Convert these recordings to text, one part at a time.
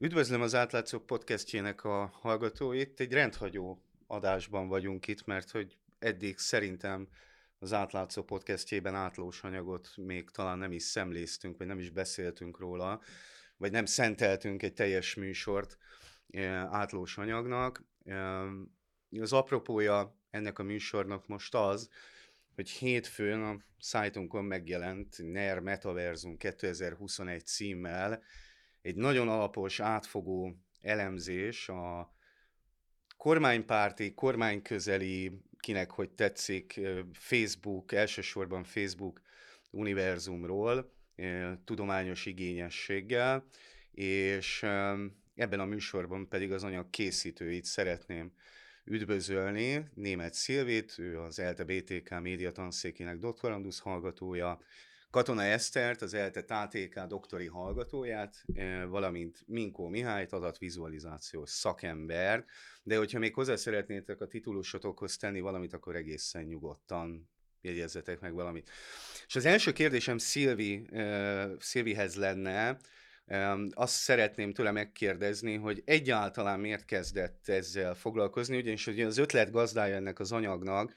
Üdvözlöm az Átlátszók podcastjének a hallgatóit. Egy rendhagyó adásban vagyunk itt, mert hogy eddig szerintem az Átlátszó podcastjében átlós anyagot még talán nem is szemléztünk, vagy nem is beszéltünk róla, vagy nem szenteltünk egy teljes műsort eh, átlós anyagnak. Eh, az apropója ennek a műsornak most az, hogy hétfőn a szájtunkon megjelent NER Metaversum 2021 címmel egy nagyon alapos, átfogó elemzés a kormánypárti, kormányközeli, kinek hogy tetszik, Facebook, elsősorban Facebook univerzumról, tudományos igényességgel, és ebben a műsorban pedig az anyag készítőit szeretném üdvözölni, német Szilvét, ő az ELTE BTK média tanszékének doktorandusz hallgatója, Katona Esztert, az ELTE TTK doktori hallgatóját, eh, valamint Minkó Mihályt, adatvizualizációs szakember, de hogyha még hozzá szeretnétek a titulusotokhoz tenni valamit, akkor egészen nyugodtan jegyezzetek meg valamit. És az első kérdésem Szilvi, uh, Szilvihez lenne, um, azt szeretném tőle megkérdezni, hogy egyáltalán miért kezdett ezzel foglalkozni, ugyanis ugye az ötlet gazdája ennek az anyagnak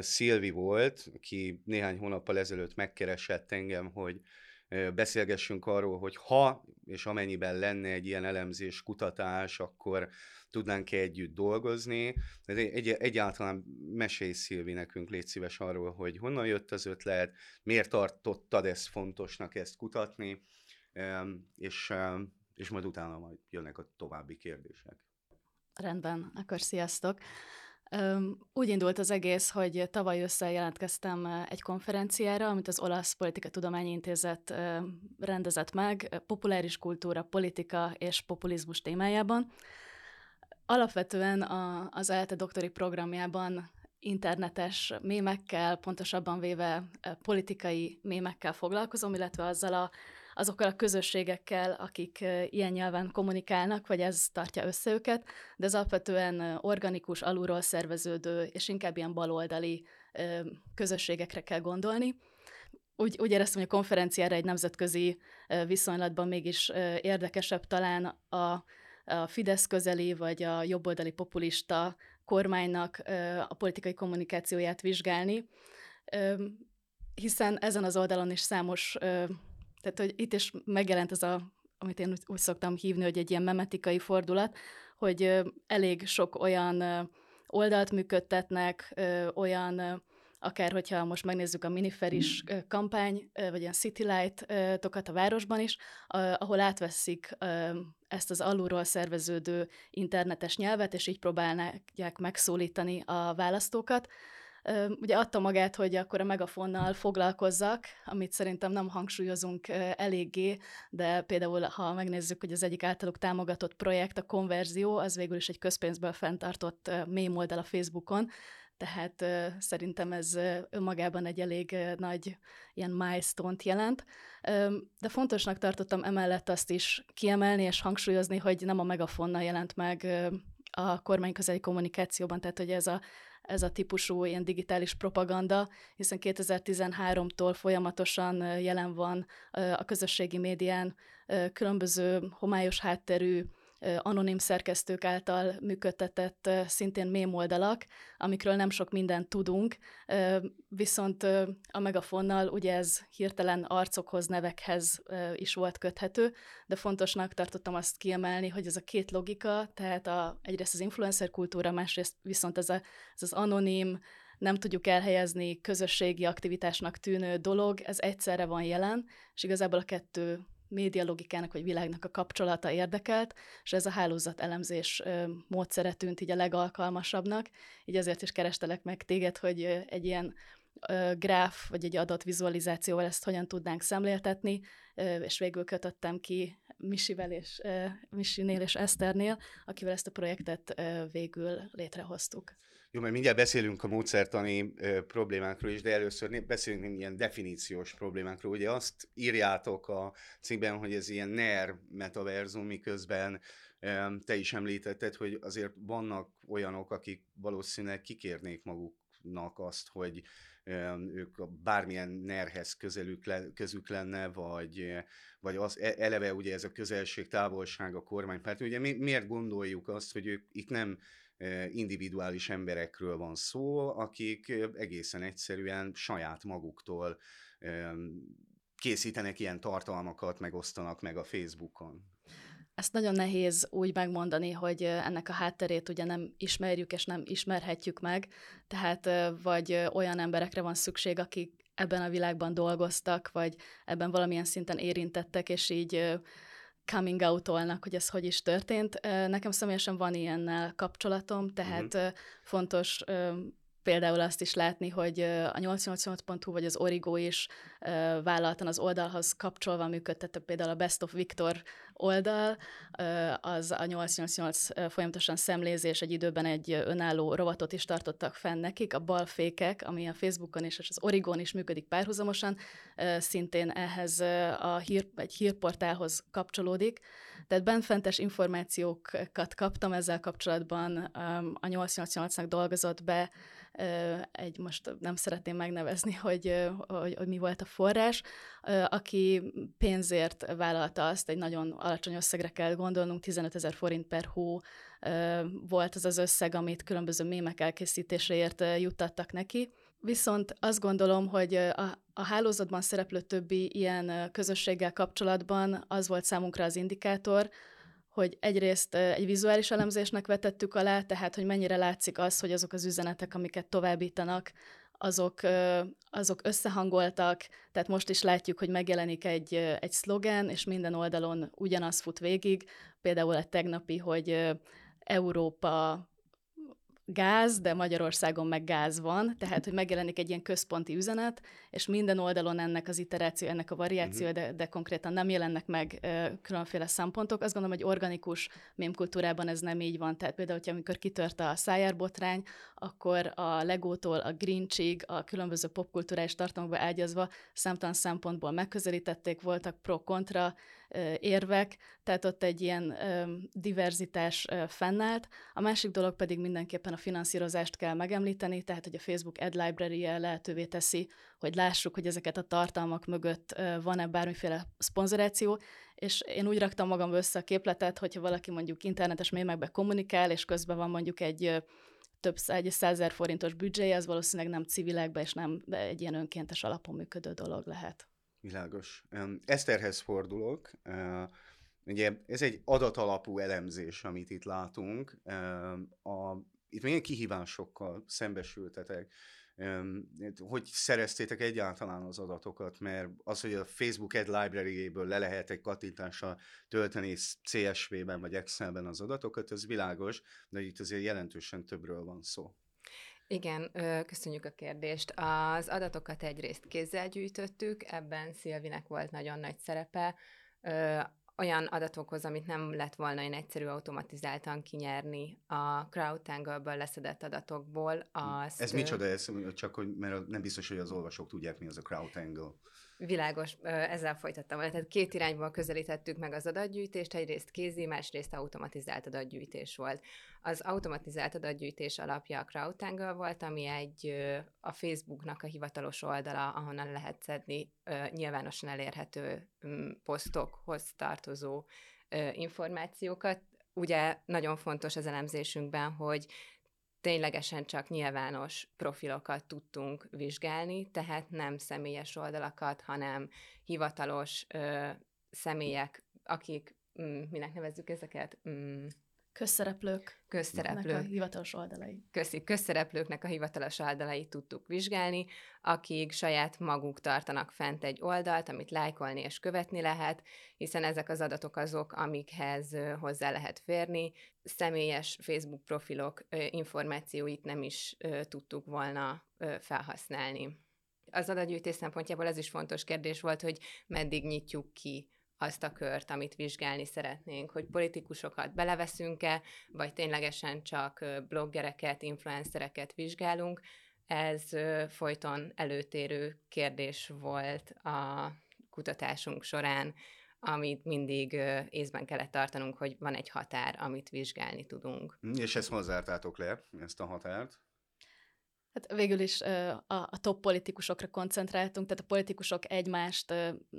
Szilvi volt, aki néhány hónappal ezelőtt megkeresett engem, hogy beszélgessünk arról, hogy ha és amennyiben lenne egy ilyen elemzés, kutatás, akkor tudnánk-e együtt dolgozni. Egy, egyáltalán mesélj Szilvi nekünk, légy szíves arról, hogy honnan jött az ötlet, miért tartottad ezt fontosnak ezt kutatni, és, és majd utána majd jönnek a további kérdések. Rendben, akkor sziasztok! Úgy indult az egész, hogy tavaly össze jelentkeztem egy konferenciára, amit az Olasz Politika Tudományi Intézet rendezett meg, populáris kultúra, politika és populizmus témájában. Alapvetően az ELTE doktori programjában internetes mémekkel, pontosabban véve politikai mémekkel foglalkozom, illetve azzal a azokkal a közösségekkel, akik ilyen nyelven kommunikálnak, vagy ez tartja össze őket, de ez alapvetően organikus, alulról szerveződő, és inkább ilyen baloldali közösségekre kell gondolni. Úgy, úgy éreztem, hogy a konferenciára egy nemzetközi viszonylatban mégis érdekesebb talán a, a Fidesz közeli, vagy a jobboldali populista kormánynak a politikai kommunikációját vizsgálni, hiszen ezen az oldalon is számos tehát, hogy itt is megjelent ez a, amit én úgy, úgy szoktam hívni, hogy egy ilyen memetikai fordulat, hogy elég sok olyan oldalt működtetnek, olyan akár hogyha most megnézzük a miniferis kampány, vagy ilyen City Light-tokat a városban is, ahol átveszik ezt az alulról szerveződő internetes nyelvet, és így próbálják megszólítani a választókat ugye adta magát, hogy akkor a megafonnal foglalkozzak, amit szerintem nem hangsúlyozunk eléggé, de például, ha megnézzük, hogy az egyik általuk támogatott projekt, a konverzió, az végül is egy közpénzből fenntartott mém oldal a Facebookon, tehát szerintem ez önmagában egy elég nagy ilyen milestone-t jelent. De fontosnak tartottam emellett azt is kiemelni és hangsúlyozni, hogy nem a megafonnal jelent meg a kormányközeli kommunikációban, tehát hogy ez a ez a típusú ilyen digitális propaganda, hiszen 2013-tól folyamatosan jelen van a közösségi médián különböző homályos hátterű anonim szerkesztők által működtetett szintén mém oldalak, amikről nem sok mindent tudunk, viszont a megafonnal ugye ez hirtelen arcokhoz, nevekhez is volt köthető, de fontosnak tartottam azt kiemelni, hogy ez a két logika, tehát a, egyrészt az influencer kultúra, másrészt viszont ez, a, ez az anonim, nem tudjuk elhelyezni közösségi aktivitásnak tűnő dolog, ez egyszerre van jelen, és igazából a kettő média logikának vagy világnak a kapcsolata érdekelt, és ez a hálózat elemzés módszere tűnt így a legalkalmasabbnak, így ezért is kerestelek meg téged, hogy egy ilyen gráf vagy egy adatvizualizációval ezt hogyan tudnánk szemléltetni, és végül kötöttem ki Misivel és Misinél és Eszternél, akivel ezt a projektet végül létrehoztuk. Jó, mert mindjárt beszélünk a módszertani ö, problémákról is, de először beszélünk ilyen definíciós problémákról. Ugye azt írjátok a cikkben, hogy ez ilyen NER metaverzum, miközben ö, te is említetted, hogy azért vannak olyanok, akik valószínűleg kikérnék maguk gondolnak azt, hogy ők bármilyen nerhez közelük le, közük lenne, vagy, vagy az e, eleve ugye ez a közelség, távolság a kormánypárt. Ugye mi, miért gondoljuk azt, hogy ők itt nem individuális emberekről van szó, akik egészen egyszerűen saját maguktól készítenek ilyen tartalmakat, megosztanak meg a Facebookon. Ezt nagyon nehéz úgy megmondani, hogy ennek a hátterét ugye nem ismerjük és nem ismerhetjük meg, tehát vagy olyan emberekre van szükség, akik ebben a világban dolgoztak, vagy ebben valamilyen szinten érintettek, és így coming out hogy ez hogy is történt. Nekem személyesen van ilyennel kapcsolatom, tehát uh-huh. fontos például azt is látni, hogy a 888.hu vagy az Origo is vállaltan az oldalhoz kapcsolva működtette például a Best of Victor oldal, az a 888 folyamatosan szemlézés egy időben egy önálló rovatot is tartottak fenn nekik, a balfékek, ami a Facebookon és az Origon is működik párhuzamosan, szintén ehhez a hír, egy hírportálhoz kapcsolódik. Tehát benfentes információkat kaptam ezzel kapcsolatban, a 888-nak dolgozott be egy, most nem szeretném megnevezni, hogy, hogy, hogy mi volt a forrás, aki pénzért vállalta azt, egy nagyon alacsony összegre kell gondolnunk, 15 ezer forint per hó volt az az összeg, amit különböző mémek elkészítéséért juttattak neki. Viszont azt gondolom, hogy a, a hálózatban szereplő többi ilyen közösséggel kapcsolatban az volt számunkra az indikátor, hogy egyrészt egy vizuális elemzésnek vetettük alá, tehát hogy mennyire látszik az, hogy azok az üzenetek, amiket továbbítanak, azok, azok összehangoltak, tehát most is látjuk, hogy megjelenik egy, egy szlogen, és minden oldalon ugyanaz fut végig, például a tegnapi, hogy Európa gáz, de Magyarországon meg gáz van, tehát hogy megjelenik egy ilyen központi üzenet, és minden oldalon ennek az iteráció, ennek a variáció, uh-huh. de, de konkrétan nem jelennek meg uh, különféle szempontok. Azt gondolom, hogy organikus mémkultúrában ez nem így van. Tehát például, hogyha amikor kitört a szájárbotrány, akkor a Legótól a Grinchig, a különböző popkulturális tartalmakba ágyazva számtalan szempontból megközelítették, voltak pro-kontra érvek, tehát ott egy ilyen diverzitás fennállt. A másik dolog pedig mindenképpen a finanszírozást kell megemlíteni, tehát hogy a Facebook Ad library lehetővé teszi, hogy lássuk, hogy ezeket a tartalmak mögött van-e bármiféle szponzoráció, és én úgy raktam magam össze a képletet, hogyha valaki mondjuk internetes mémekbe kommunikál, és közben van mondjuk egy több egy százer forintos büdzséje, az valószínűleg nem civilekbe, és nem egy ilyen önkéntes alapon működő dolog lehet. Világos. Eszterhez fordulok. Ugye ez egy adatalapú elemzés, amit itt látunk. A, itt milyen kihívásokkal szembesültetek? Hogy szereztétek egyáltalán az adatokat? Mert az, hogy a Facebook Ad Library-ből le lehet egy kattintással tölteni CSV-ben vagy Excelben az adatokat, ez világos, de itt azért jelentősen többről van szó. Igen, köszönjük a kérdést. Az adatokat egyrészt kézzel gyűjtöttük, ebben Szilvinek volt nagyon nagy szerepe. Olyan adatokhoz, amit nem lett volna én egyszerű automatizáltan kinyerni a CrowdTangle-ből leszedett adatokból. Azt, ez micsoda, ez csak hogy, mert nem biztos, hogy az olvasók tudják, mi az a CrowdTangle. Világos, ezzel folytattam volna. Tehát két irányból közelítettük meg az adatgyűjtést, egyrészt kézi, másrészt automatizált adatgyűjtés volt. Az automatizált adatgyűjtés alapja a CrowdTangle volt, ami egy a Facebooknak a hivatalos oldala, ahonnan lehet szedni nyilvánosan elérhető posztokhoz tartozó információkat. Ugye nagyon fontos az elemzésünkben, hogy ténylegesen csak nyilvános profilokat tudtunk vizsgálni, tehát nem személyes oldalakat, hanem hivatalos ö, személyek, akik, mm, minek nevezzük ezeket? Mm, Közszereplők. Közszereplők. A hivatalos oldalai. Köszi. Közszereplőknek a hivatalos oldalait tudtuk vizsgálni, akik saját maguk tartanak fent egy oldalt, amit lájkolni és követni lehet, hiszen ezek az adatok azok, amikhez hozzá lehet férni. Személyes Facebook profilok információit nem is tudtuk volna felhasználni. Az adatgyűjtés szempontjából ez is fontos kérdés volt, hogy meddig nyitjuk ki azt a kört, amit vizsgálni szeretnénk, hogy politikusokat beleveszünk-e, vagy ténylegesen csak bloggereket, influencereket vizsgálunk. Ez folyton előtérő kérdés volt a kutatásunk során, amit mindig észben kellett tartanunk, hogy van egy határ, amit vizsgálni tudunk. És ezt hozzártátok le, ezt a határt? Hát végül is a, top politikusokra koncentráltunk, tehát a politikusok egymást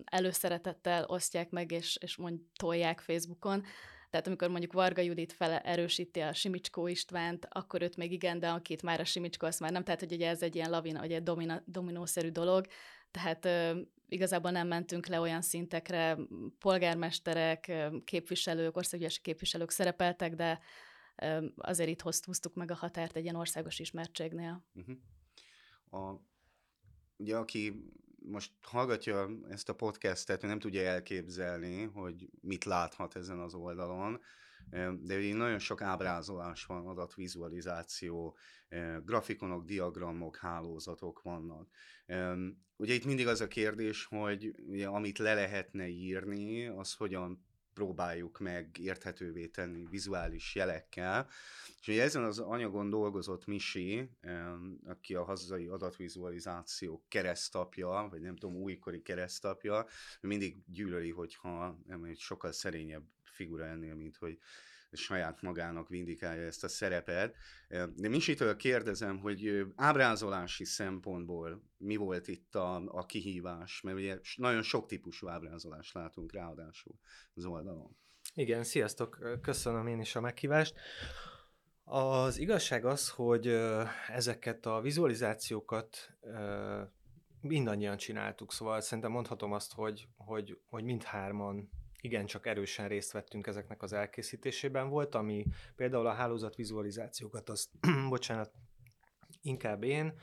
előszeretettel osztják meg, és, és mond, tolják Facebookon. Tehát amikor mondjuk Varga Judit fele erősíti a Simicskó Istvánt, akkor őt még igen, de akit már a Simicskó, azt már nem. Tehát, hogy ugye ez egy ilyen lavina, vagy egy domina, dominószerű dolog. Tehát igazából nem mentünk le olyan szintekre, polgármesterek, képviselők, országgyűlési képviselők szerepeltek, de azért itt hoztuk meg a határt egy ilyen országos ismertségnél. Uh-huh. A, ugye aki most hallgatja ezt a podcastet, nem tudja elképzelni, hogy mit láthat ezen az oldalon, de ugye nagyon sok ábrázolás van, adatvizualizáció, grafikonok, diagramok, hálózatok vannak. Ugye itt mindig az a kérdés, hogy ugye, amit le lehetne írni, az hogyan próbáljuk meg érthetővé tenni vizuális jelekkel. És ugye ezen az anyagon dolgozott Misi, aki a hazai adatvizualizáció keresztapja, vagy nem tudom, újkori keresztapja, mindig gyűlöli, hogyha nem, egy sokkal szerényebb figura ennél, mint hogy saját magának vindikálja ezt a szerepet. De Misitől kérdezem, hogy ábrázolási szempontból mi volt itt a, a kihívás, mert ugye nagyon sok típusú ábrázolást látunk ráadásul az oldalon. Igen, sziasztok, köszönöm én is a meghívást. Az igazság az, hogy ezeket a vizualizációkat mindannyian csináltuk, szóval szerintem mondhatom azt, hogy, hogy, hogy mindhárman igencsak erősen részt vettünk ezeknek az elkészítésében. Volt, ami például a hálózatvizualizációkat, az, bocsánat, inkább én,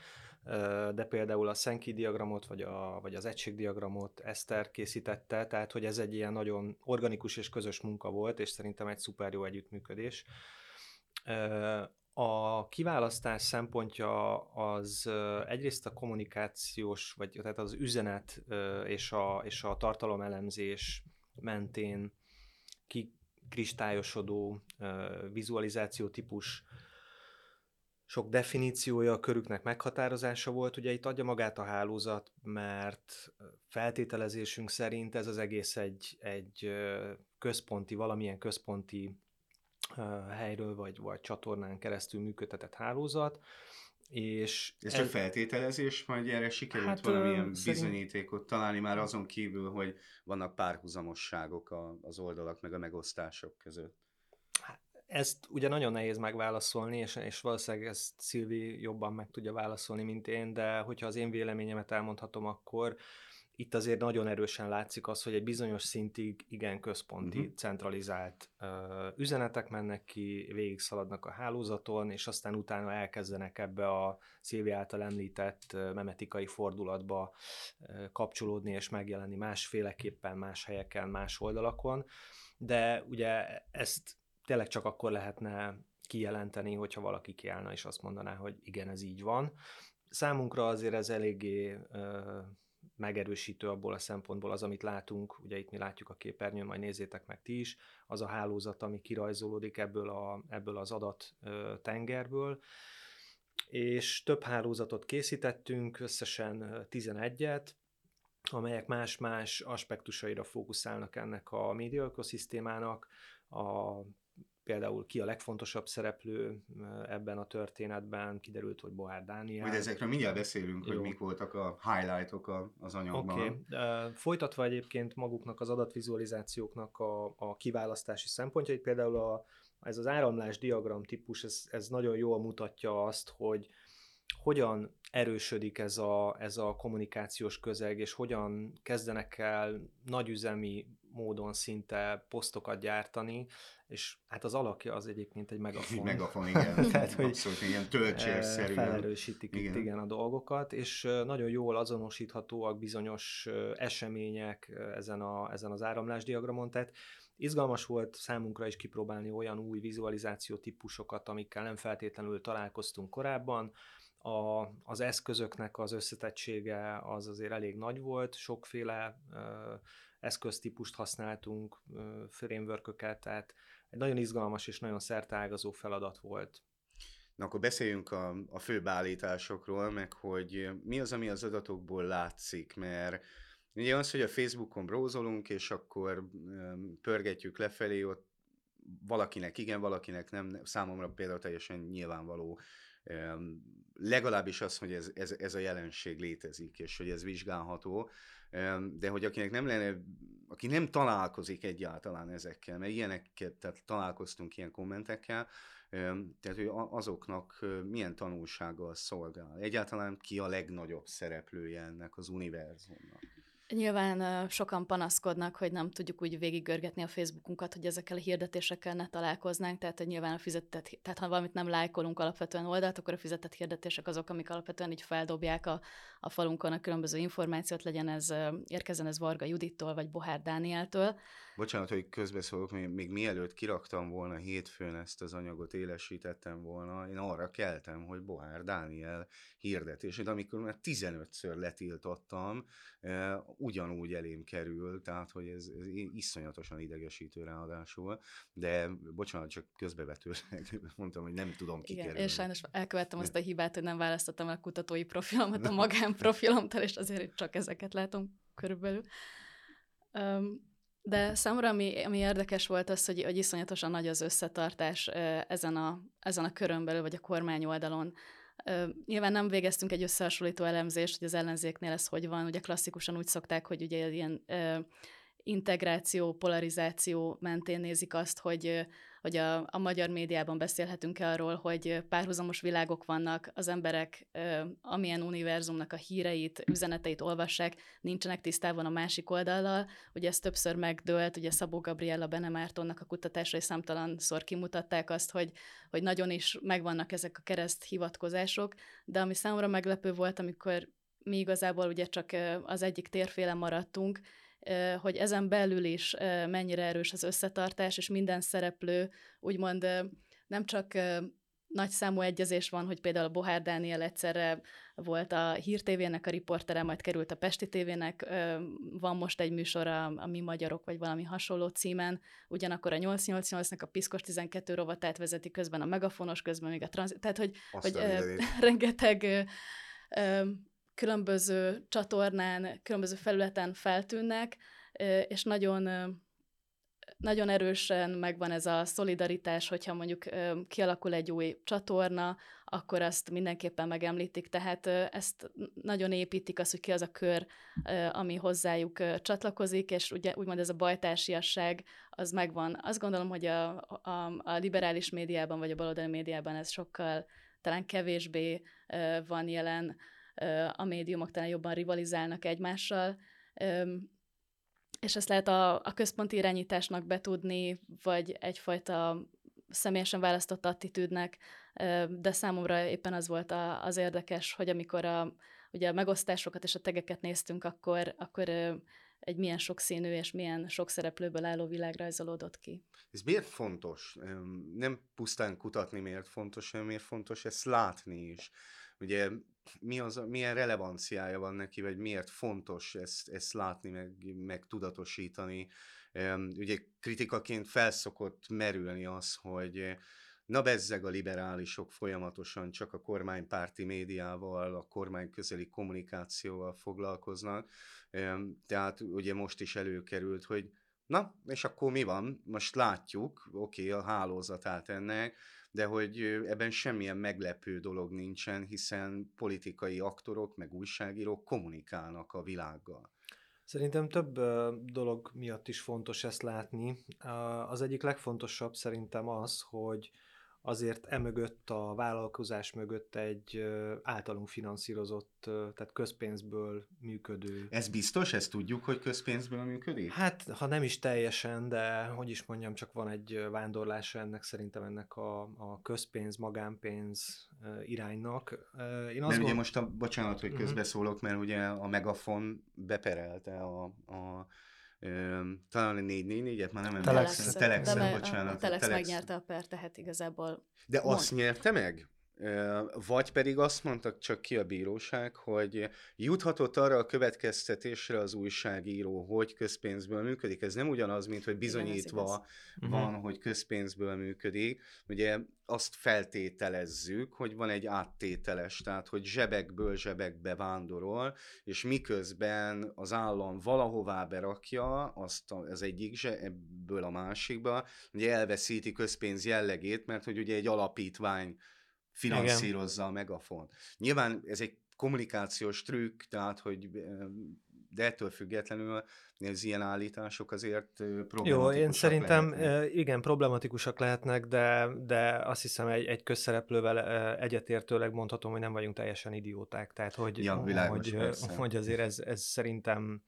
de például a Senki diagramot, vagy, a, vagy az egységdiagramot Eszter készítette, tehát hogy ez egy ilyen nagyon organikus és közös munka volt, és szerintem egy szuper jó együttműködés. A kiválasztás szempontja az egyrészt a kommunikációs, vagy tehát az üzenet és a, és a tartalomelemzés mentén kikristályosodó vizualizáció típus sok definíciója a körüknek meghatározása volt. Ugye itt adja magát a hálózat, mert feltételezésünk szerint ez az egész egy, egy központi, valamilyen központi helyről vagy, vagy csatornán keresztül működtetett hálózat, és ez, csak feltételezés, vagy erre sikerült hát, valamilyen szerint... bizonyítékot találni már azon kívül, hogy vannak párhuzamosságok az oldalak meg a megosztások között? Hát, ezt ugye nagyon nehéz megválaszolni, és, és valószínűleg ezt Szilvi jobban meg tudja válaszolni, mint én, de hogyha az én véleményemet elmondhatom, akkor itt azért nagyon erősen látszik az, hogy egy bizonyos szintig igen központi, uh-huh. centralizált uh, üzenetek mennek ki, végig szaladnak a hálózaton, és aztán utána elkezdenek ebbe a Szilvi által említett uh, memetikai fordulatba uh, kapcsolódni és megjelenni másféleképpen, más helyeken, más oldalakon. De ugye ezt tényleg csak akkor lehetne kijelenteni, hogyha valaki kiállna és azt mondaná, hogy igen, ez így van. Számunkra azért ez eléggé uh, megerősítő abból a szempontból az, amit látunk, ugye itt mi látjuk a képernyőn, majd nézzétek meg ti is, az a hálózat, ami kirajzolódik ebből, a, ebből az adat tengerből, és több hálózatot készítettünk, összesen 11-et, amelyek más-más aspektusaira fókuszálnak ennek a média ökoszisztémának, a például ki a legfontosabb szereplő ebben a történetben, kiderült, hogy Bohár Dániel. Hogy ezekről mindjárt beszélünk, Jó. hogy mik voltak a highlightok az anyagban. Oké, okay. folytatva egyébként maguknak az adatvizualizációknak a, a kiválasztási szempontjait, például a, ez az áramlás diagram típus, ez, ez nagyon jól mutatja azt, hogy hogyan erősödik ez a, ez a kommunikációs közeg, és hogyan kezdenek el nagyüzemi módon szinte posztokat gyártani, és hát az alakja az egyébként egy megafon. megafon, igen. Tehát, hogy Abszolút, ilyen töltsérszerűen. Felerősítik igen. itt igen a dolgokat, és nagyon jól azonosíthatóak bizonyos események ezen, a, ezen az áramlásdiagramon, tehát izgalmas volt számunkra is kipróbálni olyan új vizualizáció típusokat, amikkel nem feltétlenül találkoztunk korábban, a, az eszközöknek az összetettsége az azért elég nagy volt, sokféle uh, eszköztípust használtunk, frameworköket, tehát egy nagyon izgalmas és nagyon szertágazó feladat volt. Na akkor beszéljünk a, a főbb állításokról, meg hogy mi az, ami az adatokból látszik, mert ugye az, hogy a Facebookon brózolunk, és akkor pörgetjük lefelé, ott valakinek igen, valakinek nem, számomra például teljesen nyilvánvaló legalábbis az, hogy ez, ez, ez a jelenség létezik, és hogy ez vizsgálható, de hogy akinek nem lenne, aki nem találkozik egyáltalán ezekkel, mert ilyeneket, tehát találkoztunk ilyen kommentekkel, tehát hogy azoknak milyen tanulsággal szolgál. Egyáltalán ki a legnagyobb szereplője ennek az univerzumnak. Nyilván sokan panaszkodnak, hogy nem tudjuk úgy végiggörgetni a Facebookunkat, hogy ezekkel a hirdetésekkel ne találkoznánk, tehát hogy nyilván a fizetett, tehát ha valamit nem lájkolunk alapvetően oldalt, akkor a fizetett hirdetések azok, amik alapvetően így feldobják a, a falunkon a különböző információt, legyen ez, érkezzen ez Varga Judittól, vagy Bohár Dánieltől. Bocsánat, hogy közbeszólok, még, még mielőtt kiraktam volna hétfőn ezt az anyagot, élesítettem volna, én arra keltem, hogy Bohár Dániel hirdetését, amikor már 15-ször letiltottam, ugyanúgy elém kerül, tehát hogy ez, ez iszonyatosan idegesítő ráadásul, de bocsánat, csak közbevetőleg mondtam, hogy nem tudom kikerülni. Igen, és sajnos elkövettem azt a hibát, hogy nem választottam a kutatói profilomat a magánprofilomtól, és azért csak ezeket látom körülbelül. Um, de számomra, ami, ami érdekes volt az, hogy, hogy iszonyatosan nagy az összetartás ezen a, ezen a körön belül, vagy a kormány oldalon. Nyilván nem végeztünk egy összehasonlító elemzést, hogy az ellenzéknél ez hogy van. Ugye klasszikusan úgy szokták, hogy ugye ilyen integráció, polarizáció mentén nézik azt, hogy, hogy a, a magyar médiában beszélhetünk-e arról, hogy párhuzamos világok vannak, az emberek amilyen univerzumnak a híreit, üzeneteit olvassák, nincsenek tisztában a másik oldallal. Ugye ez többször megdőlt, ugye Szabó Gabriella Benemártonnak a kutatásai számtalanszor kimutatták azt, hogy, hogy nagyon is megvannak ezek a kereszt hivatkozások, de ami számomra meglepő volt, amikor mi igazából ugye csak az egyik térféle maradtunk, hogy ezen belül is mennyire erős az összetartás, és minden szereplő úgymond nem csak nagy számú egyezés van, hogy például a Bohár Dániel egyszerre volt a Hír TV-nek a riportere, majd került a Pesti TV-nek, van most egy műsor a, a Mi Magyarok, vagy valami hasonló címen, ugyanakkor a 888-nak a Piszkos 12 rovatát vezeti közben a megafonos, közben még a transz... Tehát, hogy, hogy rengeteg különböző csatornán, különböző felületen feltűnnek, és nagyon, nagyon erősen megvan ez a szolidaritás, hogyha mondjuk kialakul egy új csatorna, akkor azt mindenképpen megemlítik, tehát ezt nagyon építik az, hogy ki az a kör, ami hozzájuk csatlakozik, és ugye úgymond ez a bajtársiasság, az megvan. Azt gondolom, hogy a, a, a liberális médiában, vagy a baloldali médiában ez sokkal talán kevésbé van jelen, a médiumok talán jobban rivalizálnak egymással, és ezt lehet a, a központi irányításnak betudni, vagy egyfajta személyesen választott attitűdnek, de számomra éppen az volt a, az érdekes, hogy amikor a, ugye a megosztásokat és a tegeket néztünk, akkor, akkor egy milyen sokszínű és milyen sok szereplőből álló világ rajzolódott ki. Ez miért fontos? Nem pusztán kutatni miért fontos, hanem miért fontos ezt látni is. Ugye mi az, milyen relevanciája van neki, vagy miért fontos ezt, ezt látni, meg, meg tudatosítani. Ugye kritikaként felszokott merülni az, hogy na bezzeg a liberálisok folyamatosan csak a kormánypárti médiával, a kormány közeli kommunikációval foglalkoznak. Tehát ugye most is előkerült, hogy na, és akkor mi van? Most látjuk, oké, okay, a hálózatát ennek, de hogy ebben semmilyen meglepő dolog nincsen, hiszen politikai aktorok, meg újságírók kommunikálnak a világgal. Szerintem több dolog miatt is fontos ezt látni. Az egyik legfontosabb szerintem az, hogy azért emögött a vállalkozás mögött egy általunk finanszírozott, tehát közpénzből működő. Ez biztos? Ezt tudjuk, hogy közpénzből működik? Hát, ha nem is teljesen, de hogy is mondjam, csak van egy vándorlása ennek szerintem ennek a, a közpénz, magánpénz iránynak. Én azt mert ugye most, a, bocsánat, hogy mhm. közbeszólok, mert ugye a Megafon beperelte a, a talán a 444-et, már nem emlékszem. A Telex, bocsánat. A Telex, megnyerte a per, tehát igazából... De mond. azt nyerte meg? Vagy pedig azt mondtak csak ki a bíróság, hogy juthatott arra a következtetésre az újságíró, hogy közpénzből működik. Ez nem ugyanaz, mint hogy bizonyítva Igen, van, uh-huh. hogy közpénzből működik. Ugye azt feltételezzük, hogy van egy áttételes, tehát hogy zsebekből zsebekbe vándorol, és miközben az állam valahová berakja azt az egyik zsebből a másikba, ugye elveszíti közpénz jellegét, mert hogy ugye egy alapítvány finanszírozza a megafon. Nyilván ez egy kommunikációs trükk, tehát hogy de ettől függetlenül az ilyen állítások azért problematikusak Jó, én szerintem lehetnek. igen, problematikusak lehetnek, de, de azt hiszem egy, egy közszereplővel egyetértőleg mondhatom, hogy nem vagyunk teljesen idióták. Tehát, hogy, Ja, világos, hogy, persze. hogy azért ez, ez szerintem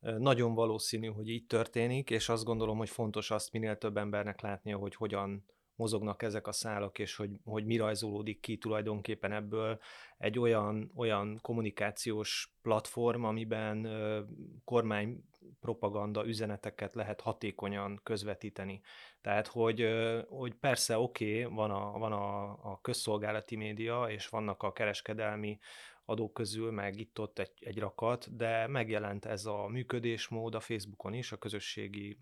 nagyon valószínű, hogy így történik, és azt gondolom, hogy fontos azt minél több embernek látnia, hogy hogyan mozognak ezek a szálak, és hogy, hogy mi rajzolódik ki tulajdonképpen ebből egy olyan, olyan kommunikációs platform, amiben kormány propaganda üzeneteket lehet hatékonyan közvetíteni. Tehát, hogy, hogy persze oké, okay, van, a, van a, a közszolgálati média, és vannak a kereskedelmi adók közül, meg itt-ott egy, egy rakat, de megjelent ez a működésmód a Facebookon is, a közösségi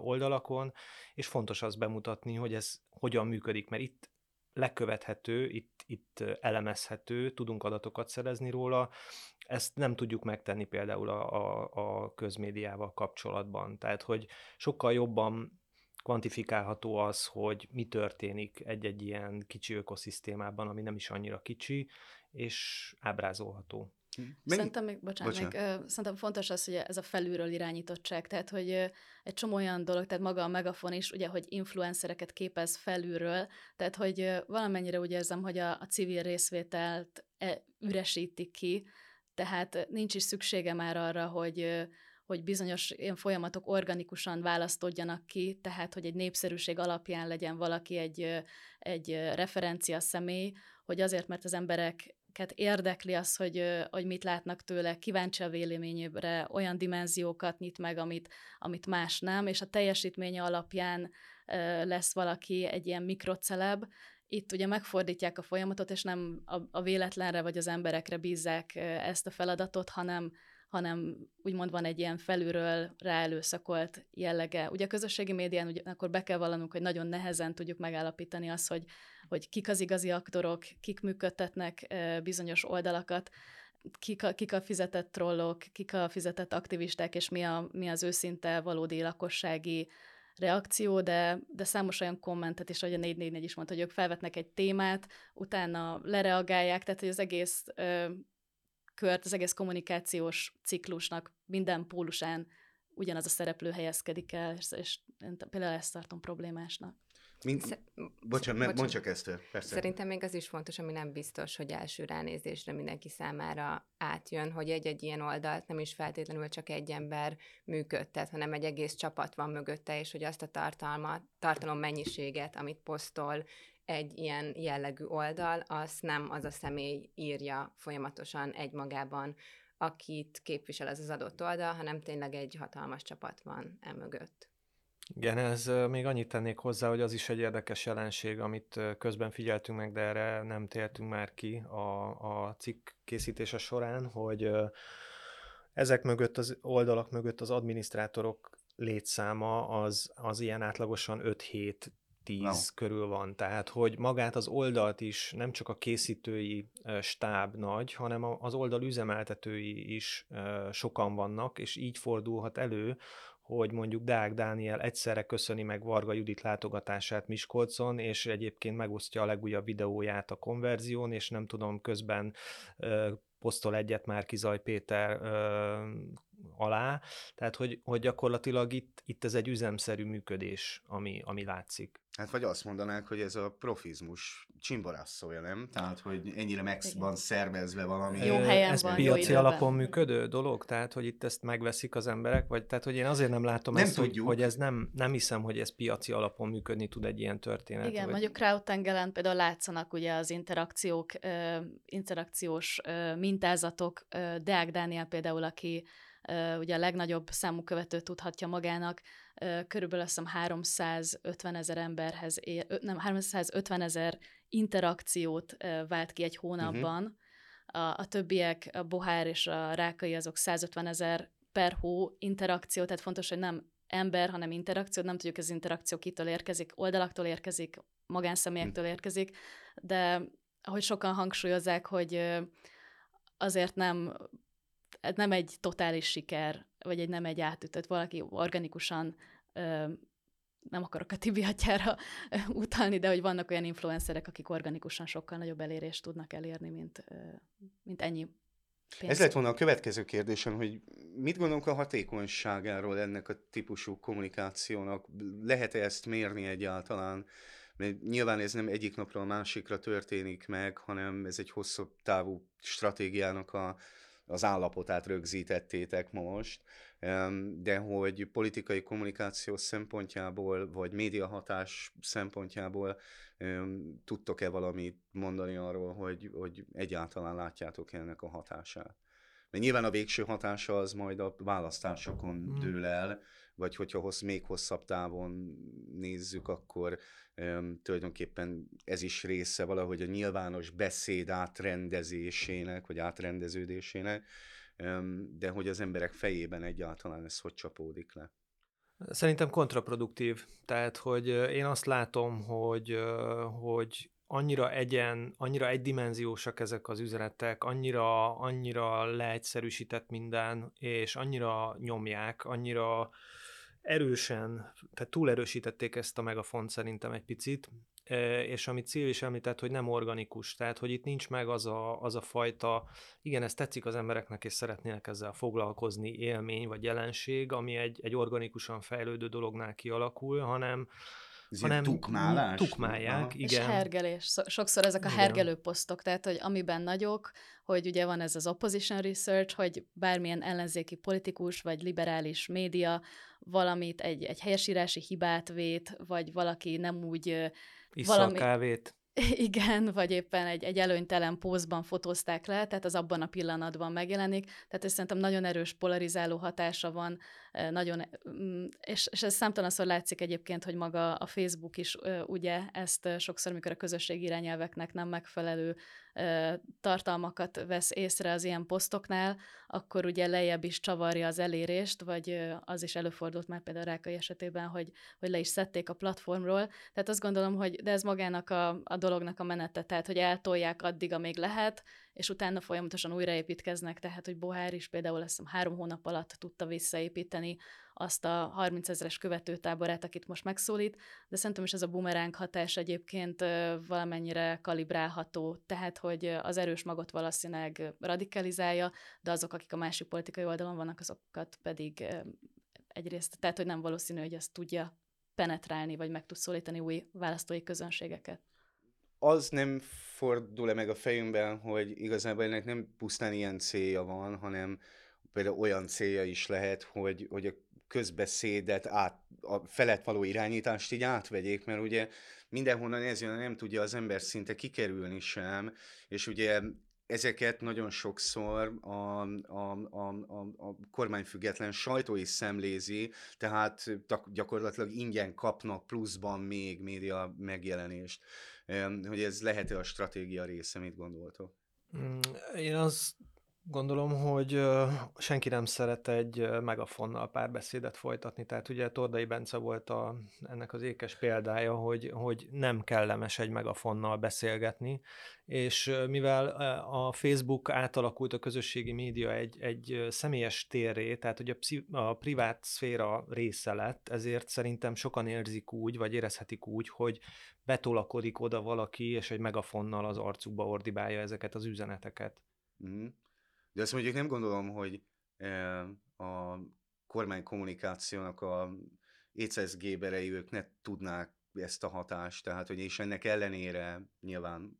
oldalakon, és fontos azt bemutatni, hogy ez hogyan működik, mert itt lekövethető, itt, itt elemezhető, tudunk adatokat szerezni róla, ezt nem tudjuk megtenni például a, a, a közmédiával kapcsolatban. Tehát, hogy sokkal jobban kvantifikálható az, hogy mi történik egy-egy ilyen kicsi ökoszisztémában, ami nem is annyira kicsi, és ábrázolható. Mennyi? Szerintem még, bocsánat, bocsánat. még, uh, szerintem fontos az, hogy ez a felülről irányítottság, tehát hogy uh, egy csomó olyan dolog, tehát maga a megafon is, ugye, hogy influencereket képez felülről, tehát hogy uh, valamennyire úgy érzem, hogy a, a civil részvételt e, üresítik ki, tehát nincs is szüksége már arra, hogy uh, hogy bizonyos ilyen folyamatok organikusan választódjanak ki, tehát hogy egy népszerűség alapján legyen valaki egy, egy referencia személy, hogy azért, mert az emberek érdekli az, hogy, hogy mit látnak tőle, kíváncsi a véleményére, olyan dimenziókat nyit meg, amit, amit más nem, és a teljesítménye alapján lesz valaki egy ilyen mikroceleb, itt ugye megfordítják a folyamatot, és nem a, a véletlenre vagy az emberekre bízzák ezt a feladatot, hanem, hanem úgymond van egy ilyen felülről ráelőszakolt jellege. Ugye a közösségi médián akkor be kell vallanunk, hogy nagyon nehezen tudjuk megállapítani azt, hogy, hogy kik az igazi aktorok, kik működtetnek bizonyos oldalakat, kik a, kik a fizetett trollok, kik a fizetett aktivisták, és mi, a, mi az őszinte valódi lakossági reakció, de, de számos olyan kommentet is, ahogy a 444 is mondta, hogy ők felvetnek egy témát, utána lereagálják, tehát hogy az egész ö, kört, az egész kommunikációs ciklusnak minden pólusán ugyanaz a szereplő helyezkedik el, és, és például ezt tartom problémásnak. Mint, Sze- bocsánat, bocsánat, mondj csak ezt, persze. Szerintem még az is fontos, ami nem biztos, hogy első ránézésre mindenki számára átjön, hogy egy-egy ilyen oldalt nem is feltétlenül csak egy ember működtet, hanem egy egész csapat van mögötte, és hogy azt a tartalmat, tartalom mennyiséget, amit posztol egy ilyen jellegű oldal, azt nem az a személy írja folyamatosan egymagában, akit képvisel ez az adott oldal, hanem tényleg egy hatalmas csapat van emögött. Igen, ez még annyit tennék hozzá, hogy az is egy érdekes jelenség, amit közben figyeltünk meg, de erre nem tértünk már ki a, a cikk készítése során, hogy ezek mögött, az oldalak mögött az adminisztrátorok létszáma az, az ilyen átlagosan 5-7 10 no. körül van, tehát hogy magát az oldalt is nem csak a készítői stáb nagy, hanem az oldal üzemeltetői is sokan vannak, és így fordulhat elő, hogy mondjuk Deák Dániel egyszerre köszöni meg Varga Judit látogatását Miskolcon, és egyébként megosztja a legújabb videóját a konverzión, és nem tudom, közben ö, posztol egyet már Kizaj Péter ö, alá, tehát hogy, hogy gyakorlatilag itt, itt ez egy üzemszerű működés, ami, ami látszik. Hát vagy azt mondanák, hogy ez a profizmus csimborasszója, nem? Tehát, hogy ennyire meg van szervezve valami. Jó helyen ez van, piaci jó alapon működő dolog? Tehát, hogy itt ezt megveszik az emberek? Vagy tehát, hogy én azért nem látom nem ezt, tudjuk. hogy, hogy ez nem, nem hiszem, hogy ez piaci alapon működni tud egy ilyen történet. Igen, vagy... mondjuk Krautengelen például látszanak ugye az interakciók, interakciós mintázatok. Deák Dániel például, aki ugye a legnagyobb számú követő tudhatja magának, körülbelül azt hiszem 350 ezer emberhez, ér, nem, 350 ezer interakciót vált ki egy hónapban, uh-huh. a, a többiek, a Bohár és a Rákai, azok 150 ezer per hó interakció, tehát fontos, hogy nem ember, hanem interakció, nem tudjuk, az interakció kitől érkezik, oldalaktól érkezik, magánszemélyektől érkezik, de ahogy sokan hangsúlyozzák, hogy azért nem ez nem egy totális siker, vagy egy nem egy átütött, valaki organikusan ö, nem akarok a Tibi atyára utalni, de hogy vannak olyan influencerek, akik organikusan sokkal nagyobb elérést tudnak elérni, mint, mint ennyi pénz. Ez lett volna a következő kérdésem, hogy mit gondolunk a hatékonyságáról ennek a típusú kommunikációnak? Lehet-e ezt mérni egyáltalán? Mert nyilván ez nem egyik napról a másikra történik meg, hanem ez egy hosszabb távú stratégiának a, az állapotát rögzítettétek most, de hogy politikai kommunikáció szempontjából, vagy médiahatás szempontjából tudtok-e valamit mondani arról, hogy, hogy egyáltalán látjátok ennek a hatását? Mert nyilván a végső hatása az majd a választásokon mm. dől el, vagy hogyha hossz, még hosszabb távon nézzük, akkor um, tulajdonképpen ez is része valahogy a nyilvános beszéd átrendezésének, vagy átrendeződésének, um, de hogy az emberek fejében egyáltalán ez hogy csapódik le. Szerintem kontraproduktív. Tehát, hogy én azt látom, hogy, hogy annyira egyen, annyira egydimenziósak ezek az üzenetek, annyira, annyira leegyszerűsített minden, és annyira nyomják, annyira erősen, tehát túlerősítették ezt a megafont szerintem egy picit, és amit Szilvi is említett, hogy nem organikus, tehát hogy itt nincs meg az a, az a fajta, igen, ez tetszik az embereknek, és szeretnének ezzel foglalkozni, élmény vagy jelenség, ami egy, egy organikusan fejlődő dolognál kialakul, hanem, ez hanem tukmálás? tukmálják, Aha. igen. És hergelés. Sokszor ezek a igen. hergelő posztok, tehát hogy amiben nagyok, hogy ugye van ez az opposition research, hogy bármilyen ellenzéki politikus vagy liberális média valamit, egy, egy helyesírási hibát vét, vagy valaki nem úgy Issza valami... a kávét. Igen, vagy éppen egy, egy előnytelen pózban fotózták le, tehát az abban a pillanatban megjelenik. Tehát ez szerintem nagyon erős polarizáló hatása van, nagyon, mm, és, és ez számtalanszor látszik egyébként, hogy maga a Facebook is ugye ezt sokszor, amikor a közösségi irányelveknek nem megfelelő tartalmakat vesz észre az ilyen posztoknál, akkor ugye lejjebb is csavarja az elérést, vagy az is előfordult már például Rákai esetében, hogy, hogy le is szedték a platformról. Tehát azt gondolom, hogy de ez magának a, a dolognak a menete, tehát hogy eltolják addig, amíg lehet, és utána folyamatosan újraépítkeznek, tehát hogy Bohár is például azt hiszem három hónap alatt tudta visszaépíteni azt a 30 ezeres követőtáborát, akit most megszólít, de szerintem is ez a bumeráng hatás egyébként valamennyire kalibrálható, tehát hogy az erős magot valószínűleg radikalizálja, de azok, akik a másik politikai oldalon vannak, azokat pedig egyrészt, tehát hogy nem valószínű, hogy ezt tudja penetrálni, vagy meg tud szólítani új választói közönségeket. Az nem fordul-e meg a fejünkben, hogy igazából ennek nem pusztán ilyen célja van, hanem például olyan célja is lehet, hogy, hogy a közbeszédet át, a felett való irányítást így átvegyék, mert ugye mindenhonnan ez jön, nem tudja az ember szinte kikerülni sem, és ugye ezeket nagyon sokszor a, a, a, a, a kormányfüggetlen sajtó is szemlézi, tehát gyakorlatilag ingyen kapnak pluszban még média megjelenést. Hogy ez lehet-e a stratégia része, mit gondoltok? Mm, én azt Gondolom, hogy senki nem szeret egy megafonnal párbeszédet folytatni, tehát ugye Tordai Bence volt a, ennek az ékes példája, hogy, hogy nem kellemes egy megafonnal beszélgetni, és mivel a Facebook átalakult a közösségi média egy, egy személyes térré, tehát hogy a, pszi, a privát szféra része lett, ezért szerintem sokan érzik úgy, vagy érezhetik úgy, hogy betolakodik oda valaki, és egy megafonnal az arcukba ordibálja ezeket az üzeneteket. Mm. De azt mondjuk nem gondolom, hogy a kormány kommunikációnak a ECSG berei ők ne tudnák ezt a hatást, tehát hogy és ennek ellenére nyilván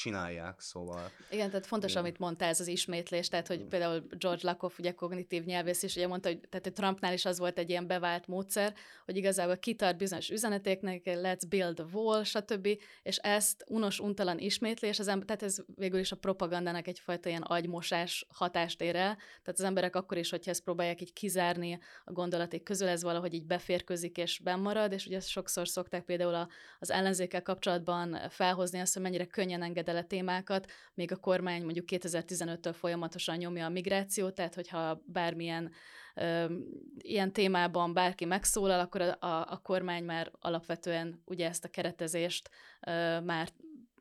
csinálják, szóval... Igen, tehát fontos, igen. amit mondtál, ez az ismétlés, tehát hogy például George Lakoff, ugye kognitív nyelvész is ugye mondta, hogy tehát hogy Trumpnál is az volt egy ilyen bevált módszer, hogy igazából kitart bizonyos üzenetéknek, let's build a wall, stb., és ezt unos, untalan ismétlés, az ember, tehát ez végül is a propagandának egyfajta ilyen agymosás hatást ér el, tehát az emberek akkor is, hogyha ezt próbálják így kizárni a gondolaték közül, ez valahogy így beférközik és bemarad, és ugye sokszor szokták például az ellenzékkel kapcsolatban felhozni azt, hogy mennyire könnyen enged témákat, még a kormány mondjuk 2015-től folyamatosan nyomja a migrációt, tehát hogyha bármilyen ö, ilyen témában bárki megszólal, akkor a, a, a kormány már alapvetően ugye ezt a keretezést ö, már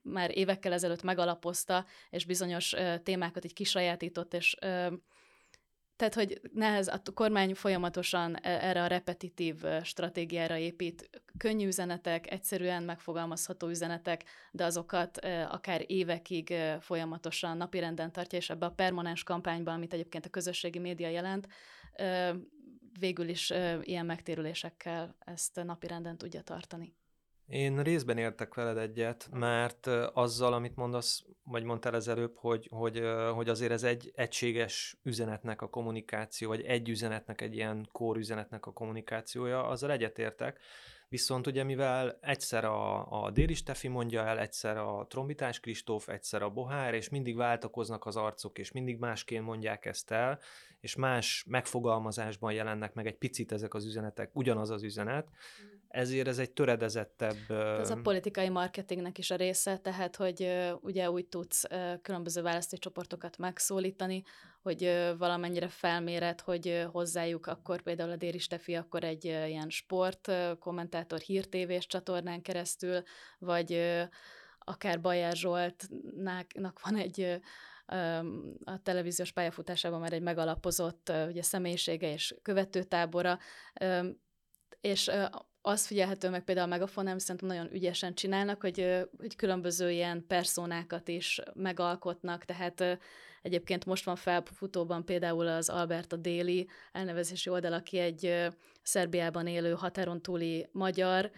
már évekkel ezelőtt megalapozta, és bizonyos ö, témákat így kisajátított, és ö, tehát, hogy nehez, a kormány folyamatosan e, erre a repetitív stratégiára épít. Könnyű üzenetek, egyszerűen megfogalmazható üzenetek, de azokat akár évekig folyamatosan napirenden tartja, és ebbe a permanens kampányban, amit egyébként a közösségi média jelent, végül is ilyen megtérülésekkel ezt napirenden tudja tartani. Én részben értek veled egyet, mert azzal, amit mondasz, vagy mondtál az előbb, hogy, hogy, hogy azért ez egy egységes üzenetnek a kommunikáció, vagy egy üzenetnek, egy ilyen kór üzenetnek a kommunikációja, azzal egyetértek. Viszont ugye mivel egyszer a, a Déli Stefi mondja el, egyszer a Trombitás Kristóf, egyszer a Bohár, és mindig váltakoznak az arcok, és mindig másként mondják ezt el, és más megfogalmazásban jelennek meg egy picit ezek az üzenetek, ugyanaz az üzenet, mm ezért ez egy töredezettebb... Ez a politikai marketingnek is a része, tehát, hogy ugye úgy tudsz különböző választócsoportokat megszólítani, hogy valamennyire felméret, hogy hozzájuk akkor például a Déri Stefi akkor egy ilyen sport kommentátor hírtévés csatornán keresztül, vagy akár Bajer Zsoltnak van egy a televíziós pályafutásában már egy megalapozott ugye, személyisége és követőtábora, és az figyelhető meg például a Megafonem, szerintem nagyon ügyesen csinálnak, hogy, hogy különböző ilyen personákat is megalkotnak, tehát egyébként most van felfutóban például az Alberta Déli elnevezési oldal, aki egy Szerbiában élő határon túli magyar,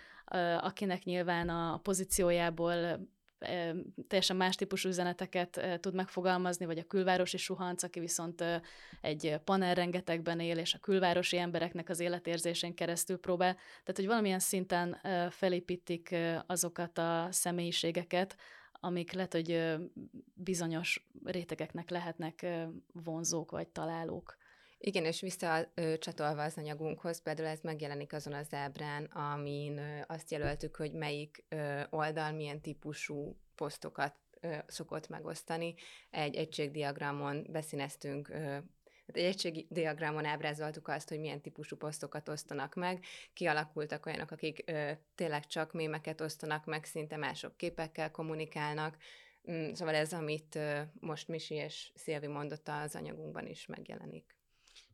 akinek nyilván a pozíciójából teljesen más típusú üzeneteket tud megfogalmazni, vagy a külvárosi suhanc, aki viszont egy panel rengetegben él, és a külvárosi embereknek az életérzésén keresztül próbál. Tehát, hogy valamilyen szinten felépítik azokat a személyiségeket, amik lehet, hogy bizonyos rétegeknek lehetnek vonzók vagy találók. Igen, és visszacsatolva az anyagunkhoz, például ez megjelenik azon az ábrán, amin azt jelöltük, hogy melyik oldal milyen típusú posztokat szokott megosztani. Egy egységdiagramon beszíneztünk hát egy egységdiagramon ábrázoltuk azt, hogy milyen típusú posztokat osztanak meg. Kialakultak olyanok, akik ö, tényleg csak mémeket osztanak meg, szinte mások képekkel kommunikálnak. Mm, szóval ez, amit most Misi és Szilvi mondott az anyagunkban is megjelenik.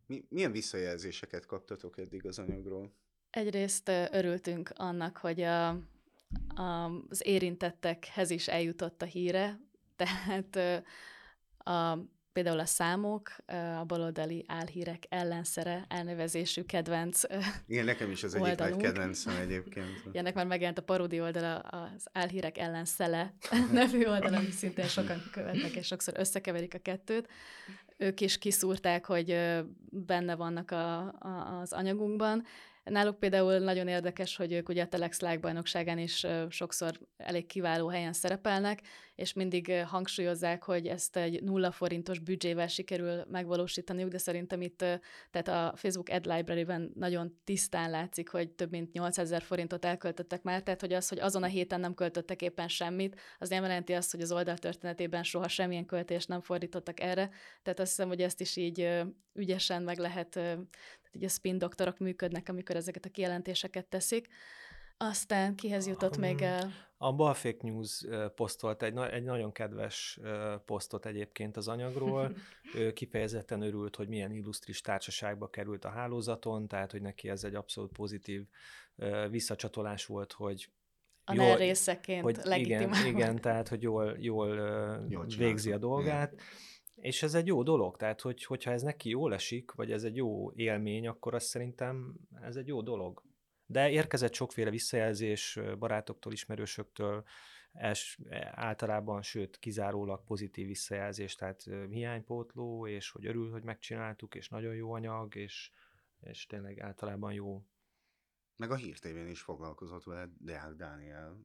Mi, milyen visszajelzéseket kaptatok eddig az anyagról? Egyrészt örültünk annak, hogy a, a, az érintettekhez is eljutott a híre, tehát a, például a számok, a baloldali álhírek ellenszere elnevezésű kedvenc Igen, nekem is az egyik nagy kedvencem egyébként. Ennek már megjelent a paródi oldala, az álhírek ellenszele nevű oldala, amit szintén sokan követnek, és sokszor összekeverik a kettőt ők is kiszúrták, hogy benne vannak a, a, az anyagunkban, Náluk például nagyon érdekes, hogy ők ugye a Telex bajnokságán is sokszor elég kiváló helyen szerepelnek, és mindig hangsúlyozzák, hogy ezt egy nulla forintos büdzsével sikerül megvalósítaniuk, de szerintem itt tehát a Facebook Ad Library-ben nagyon tisztán látszik, hogy több mint 8000 forintot elköltöttek már, tehát hogy az, hogy azon a héten nem költöttek éppen semmit, az nem jelenti azt, hogy az oldal történetében soha semmilyen költést nem fordítottak erre, tehát azt hiszem, hogy ezt is így ügyesen meg lehet így a spin doktorok működnek, amikor ezeket a kijelentéseket teszik. Aztán kihez jutott a, még el? A Balfake News posztolt egy, egy nagyon kedves posztot egyébként az anyagról. ő kifejezetten örült, hogy milyen illusztris társaságba került a hálózaton, tehát hogy neki ez egy abszolút pozitív visszacsatolás volt, hogy a jól, részeként hogy igen, igen, tehát hogy jól, jól, jól végzi a dolgát. Igen és ez egy jó dolog, tehát hogy, hogyha ez neki jól esik, vagy ez egy jó élmény, akkor azt szerintem ez egy jó dolog. De érkezett sokféle visszajelzés barátoktól, ismerősöktől, els, általában, sőt, kizárólag pozitív visszajelzés, tehát hiánypótló, és hogy örül, hogy megcsináltuk, és nagyon jó anyag, és, és tényleg általában jó. Meg a hírtévén is foglalkozott vele Deák Dániel,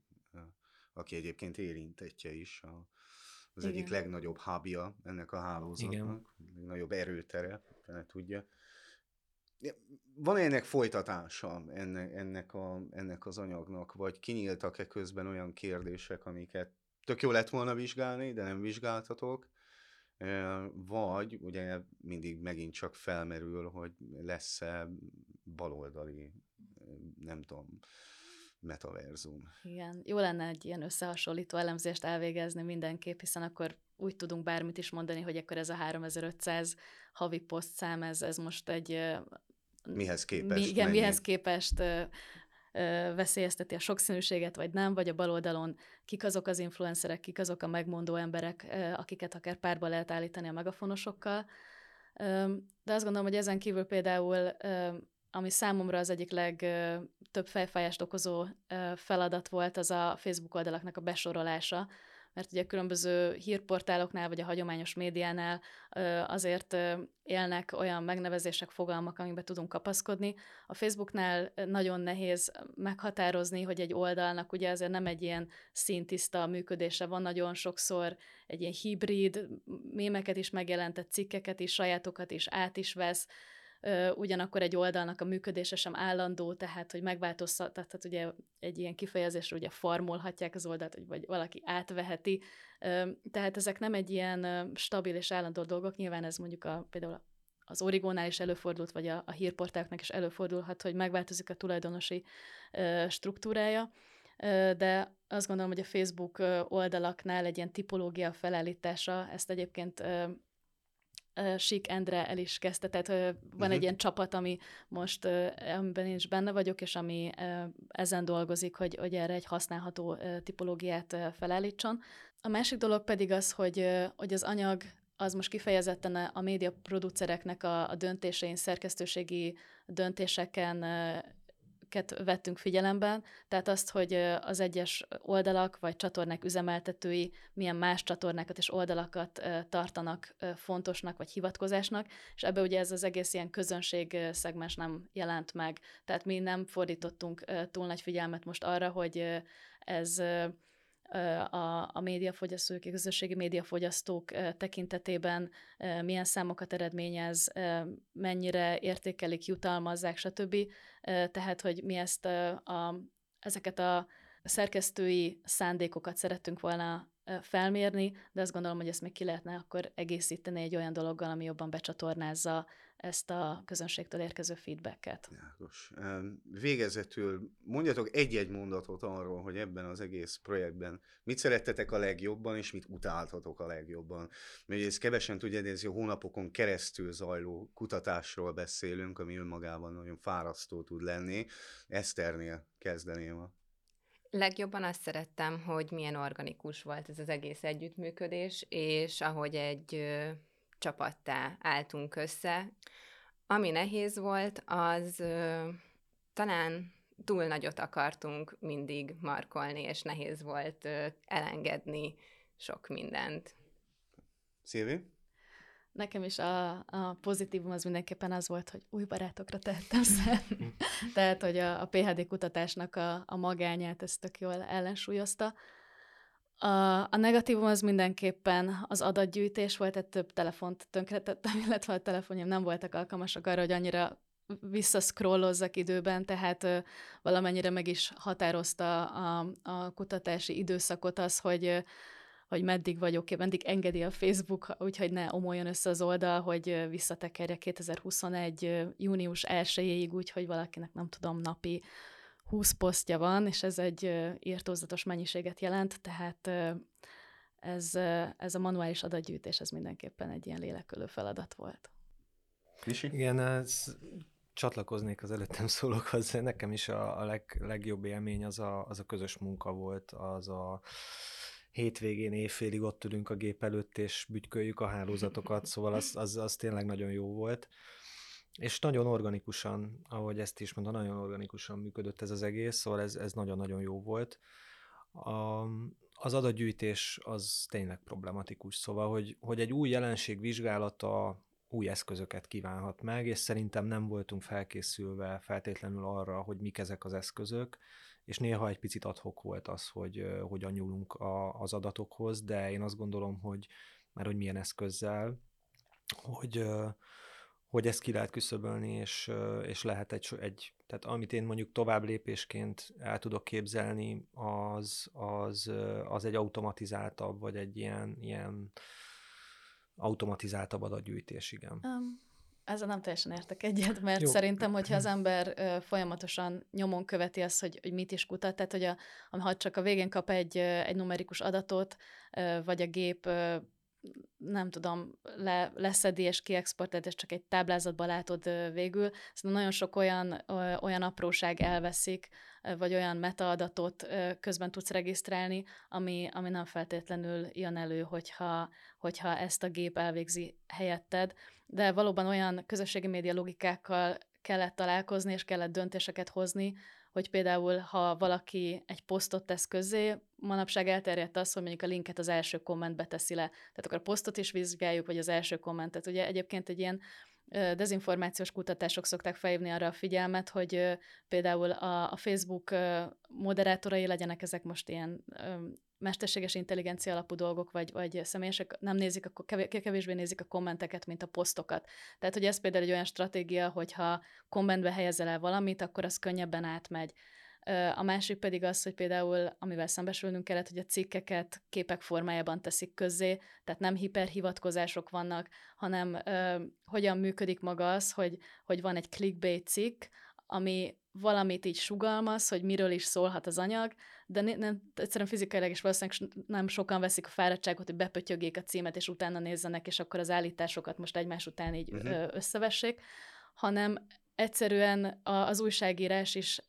aki egyébként érintettje is a az Igen. egyik legnagyobb hábja ennek a hálózatnak, Igen. legnagyobb erőtere, fene tudja. Van ennek folytatása ennek, ennek, a, ennek az anyagnak, vagy kinyíltak-e közben olyan kérdések, amiket tök jó lett volna vizsgálni, de nem vizsgáltatok, vagy ugye mindig megint csak felmerül, hogy lesz-e baloldali, nem tudom, metaverzum. Igen, jó lenne egy ilyen összehasonlító elemzést elvégezni mindenképp, hiszen akkor úgy tudunk bármit is mondani, hogy akkor ez a 3500 havi posztszám, ez, ez most egy... Mihez képest? Mi, igen, mennyi? mihez képest veszélyezteti a sokszínűséget, vagy nem, vagy a baloldalon kik azok az influencerek, kik azok a megmondó emberek, akiket akár párba lehet állítani a megafonosokkal. De azt gondolom, hogy ezen kívül például ami számomra az egyik legtöbb fejfájást okozó feladat volt, az a Facebook oldalaknak a besorolása, mert ugye különböző hírportáloknál, vagy a hagyományos médiánál azért élnek olyan megnevezések, fogalmak, amikbe tudunk kapaszkodni. A Facebooknál nagyon nehéz meghatározni, hogy egy oldalnak ugye azért nem egy ilyen szintiszta működése van, nagyon sokszor egy ilyen hibrid, mémeket is megjelentett, cikkeket is, sajátokat is át is vesz, ugyanakkor egy oldalnak a működése sem állandó, tehát hogy megváltoztat, tehát ugye egy ilyen kifejezésre ugye formolhatják az oldalt, vagy valaki átveheti, tehát ezek nem egy ilyen stabil és állandó dolgok, nyilván ez mondjuk a, például az Origónál is előfordult, vagy a, a hírportáloknak is előfordulhat, hogy megváltozik a tulajdonosi struktúrája, de azt gondolom, hogy a Facebook oldalaknál egy ilyen tipológia felállítása, ezt egyébként Sik Endre el is kezdte, tehát van uh-huh. egy ilyen csapat, ami most, amiben én is benne vagyok, és ami ezen dolgozik, hogy, hogy erre egy használható tipológiát felállítson. A másik dolog pedig az, hogy, hogy az anyag az most kifejezetten a média producereknek a, a döntésein, szerkesztőségi döntéseken ket vettünk figyelemben, tehát azt, hogy az egyes oldalak vagy csatornák üzemeltetői milyen más csatornákat és oldalakat tartanak fontosnak vagy hivatkozásnak, és ebbe ugye ez az egész ilyen közönség szegmens nem jelent meg. Tehát mi nem fordítottunk túl nagy figyelmet most arra, hogy ez a, a médiafogyasztók, a közösségi médiafogyasztók tekintetében milyen számokat eredményez, mennyire értékelik, jutalmazzák, stb. Tehát, hogy mi ezt a, ezeket a szerkesztői szándékokat szerettünk volna felmérni, de azt gondolom, hogy ezt még ki lehetne akkor egészíteni egy olyan dologgal, ami jobban becsatornázza ezt a közönségtől érkező feedbacket. János. Végezetül mondjatok egy-egy mondatot arról, hogy ebben az egész projektben mit szerettetek a legjobban, és mit utáltatok a legjobban. Mert ez kevesen tudja, ez a hónapokon keresztül zajló kutatásról beszélünk, ami önmagában nagyon fárasztó tud lenni. Eszternél kezdeném a Legjobban azt szerettem, hogy milyen organikus volt ez az egész együttműködés, és ahogy egy csapattá álltunk össze. Ami nehéz volt, az ö, talán túl nagyot akartunk mindig markolni, és nehéz volt ö, elengedni sok mindent. Szilvi? Nekem is a, a pozitívum az mindenképpen az volt, hogy új barátokra tettem szert. Tehát, hogy a, a PHD kutatásnak a, a magányát ezt tök jól ellensúlyozta. A, a negatívum az mindenképpen az adatgyűjtés volt, egy több telefont tönkretettem, illetve a telefonjaim nem voltak alkalmasak arra, hogy annyira visszaszkrollozzak időben, tehát ö, valamennyire meg is határozta a, a kutatási időszakot az, hogy hogy meddig vagyok, meddig engedi a Facebook, úgyhogy ne omoljon össze az oldal, hogy visszatekerje 2021. június 1-ig, úgyhogy valakinek nem tudom, napi 20 posztja van, és ez egy írtózatos mennyiséget jelent, tehát ez, ez a manuális adatgyűjtés, ez mindenképpen egy ilyen lélekölő feladat volt. Kisi? Igen, ez csatlakoznék az előttem szólókhoz. Nekem is a, a leg, legjobb élmény az a, az a közös munka volt, az a hétvégén éjfélig ott ülünk a gép előtt, és bütyköljük a hálózatokat, szóval az, az, az tényleg nagyon jó volt. És nagyon organikusan, ahogy ezt is mondta, nagyon organikusan működött ez az egész, szóval ez, ez nagyon-nagyon jó volt. A, az adatgyűjtés az tényleg problematikus, szóval, hogy, hogy egy új jelenség vizsgálata új eszközöket kívánhat meg, és szerintem nem voltunk felkészülve feltétlenül arra, hogy mik ezek az eszközök, és néha egy picit adhok volt az, hogy hogyan nyúlunk a, az adatokhoz, de én azt gondolom, hogy már hogy milyen eszközzel, hogy, hogy ezt ki lehet küszöbölni, és, és lehet egy, egy, tehát amit én mondjuk tovább lépésként el tudok képzelni, az, az, az egy automatizáltabb, vagy egy ilyen, ilyen automatizáltabb adatgyűjtés, igen. Um, ezzel nem teljesen értek egyet, mert Jó. Szerintem, hogyha az ember ö, folyamatosan nyomon követi azt, hogy, hogy mit is kutat, tehát hogy a, ha csak a végén kap egy, egy numerikus adatot, ö, vagy a gép ö, nem tudom, le, leszedi és kiexportálod, és csak egy táblázatban látod végül. Szerintem nagyon sok olyan, olyan apróság elveszik, vagy olyan metaadatot közben tudsz regisztrálni, ami, ami nem feltétlenül jön elő, hogyha, hogyha ezt a gép elvégzi helyetted. De valóban olyan közösségi média logikákkal kellett találkozni, és kellett döntéseket hozni, hogy például, ha valaki egy posztot tesz közé, manapság elterjedt az, hogy mondjuk a linket az első kommentbe teszi le. Tehát akkor a posztot is vizsgáljuk, vagy az első kommentet. Ugye egyébként egy ilyen dezinformációs kutatások szokták felhívni arra a figyelmet, hogy például a, Facebook moderátorai legyenek ezek most ilyen mesterséges intelligencia alapú dolgok, vagy, vagy személyesek, nem nézik, akkor kevés, kevésbé nézik a kommenteket, mint a posztokat. Tehát, hogy ez például egy olyan stratégia, hogyha kommentbe helyezel el valamit, akkor az könnyebben átmegy. A másik pedig az, hogy például, amivel szembesülnünk kellett, hogy a cikkeket képek formájában teszik közzé, tehát nem hiperhivatkozások vannak, hanem ö, hogyan működik maga az, hogy, hogy van egy clickbait cikk, ami valamit így sugalmaz, hogy miről is szólhat az anyag, de ne, nem, egyszerűen fizikailag is valószínűleg nem sokan veszik a fáradtságot, hogy bepötyögjék a címet, és utána nézzenek, és akkor az állításokat most egymás után így uh-huh. összevessék, hanem egyszerűen az újságírás is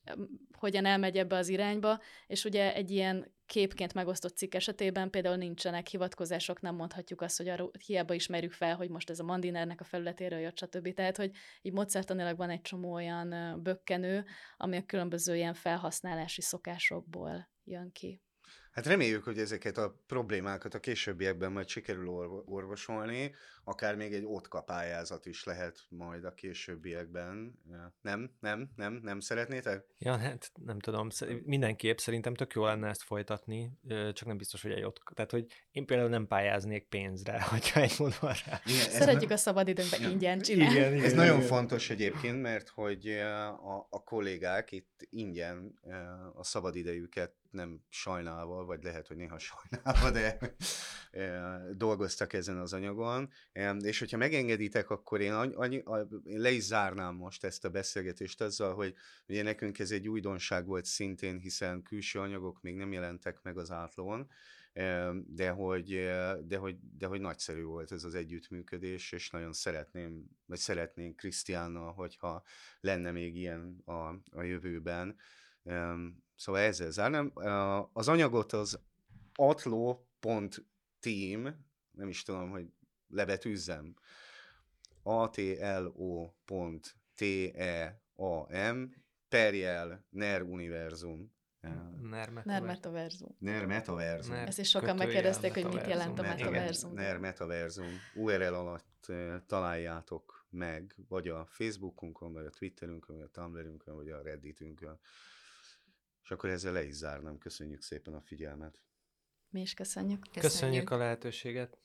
hogyan elmegy ebbe az irányba, és ugye egy ilyen képként megosztott cikk esetében például nincsenek hivatkozások, nem mondhatjuk azt, hogy arra hiába ismerjük fel, hogy most ez a Mandinernek a felületéről jött, stb. Tehát, hogy így módszertanilag van egy csomó olyan bökkenő, ami a különböző ilyen felhasználási szokásokból jön ki. Hát reméljük, hogy ezeket a problémákat a későbbiekben majd sikerül orvosolni, akár még egy ótkapályázat is lehet majd a későbbiekben. Nem, nem, nem, nem szeretnétek? Ja, hát nem tudom, mindenképp szerintem tök jó lenne ezt folytatni, csak nem biztos, hogy egy ott. Tehát, hogy én például nem pályáznék pénzre, hogyha egy mondva rá. Igen, Szeretjük nem... a szabadidőnkben ja. ingyen csinálni. Igen, igen, ez igen, nagyon igen. fontos egyébként, mert hogy a, a kollégák itt ingyen a szabadidejüket nem sajnálva, vagy lehet, hogy néha sajnálva, de dolgoztak ezen az anyagon. És hogyha megengeditek, akkor én, annyi, én le is zárnám most ezt a beszélgetést azzal, hogy ugye nekünk ez egy újdonság volt szintén, hiszen külső anyagok még nem jelentek meg az átlón, de hogy, de, hogy, de hogy nagyszerű volt ez az együttműködés, és nagyon szeretném, vagy szeretnénk Krisztiánnal, hogyha lenne még ilyen a, a jövőben. Szóval ezzel zárnám. Az anyagot az atlo.team, nem is tudom, hogy lebetűzzem, atlo.team perjel ner univerzum. NER metaverzum. NER metaverzum. Ezt is sokan megkérdezték, hogy mit jelent a metaverzum. NER metaverzum. URL alatt találjátok meg, vagy a Facebookunkon, vagy a Twitterünkön, vagy a Tumblrünkön, vagy a Redditünkön. És akkor ezzel le is zárnám. Köszönjük szépen a figyelmet. Mi is köszönjük. Köszönjük, köszönjük a lehetőséget.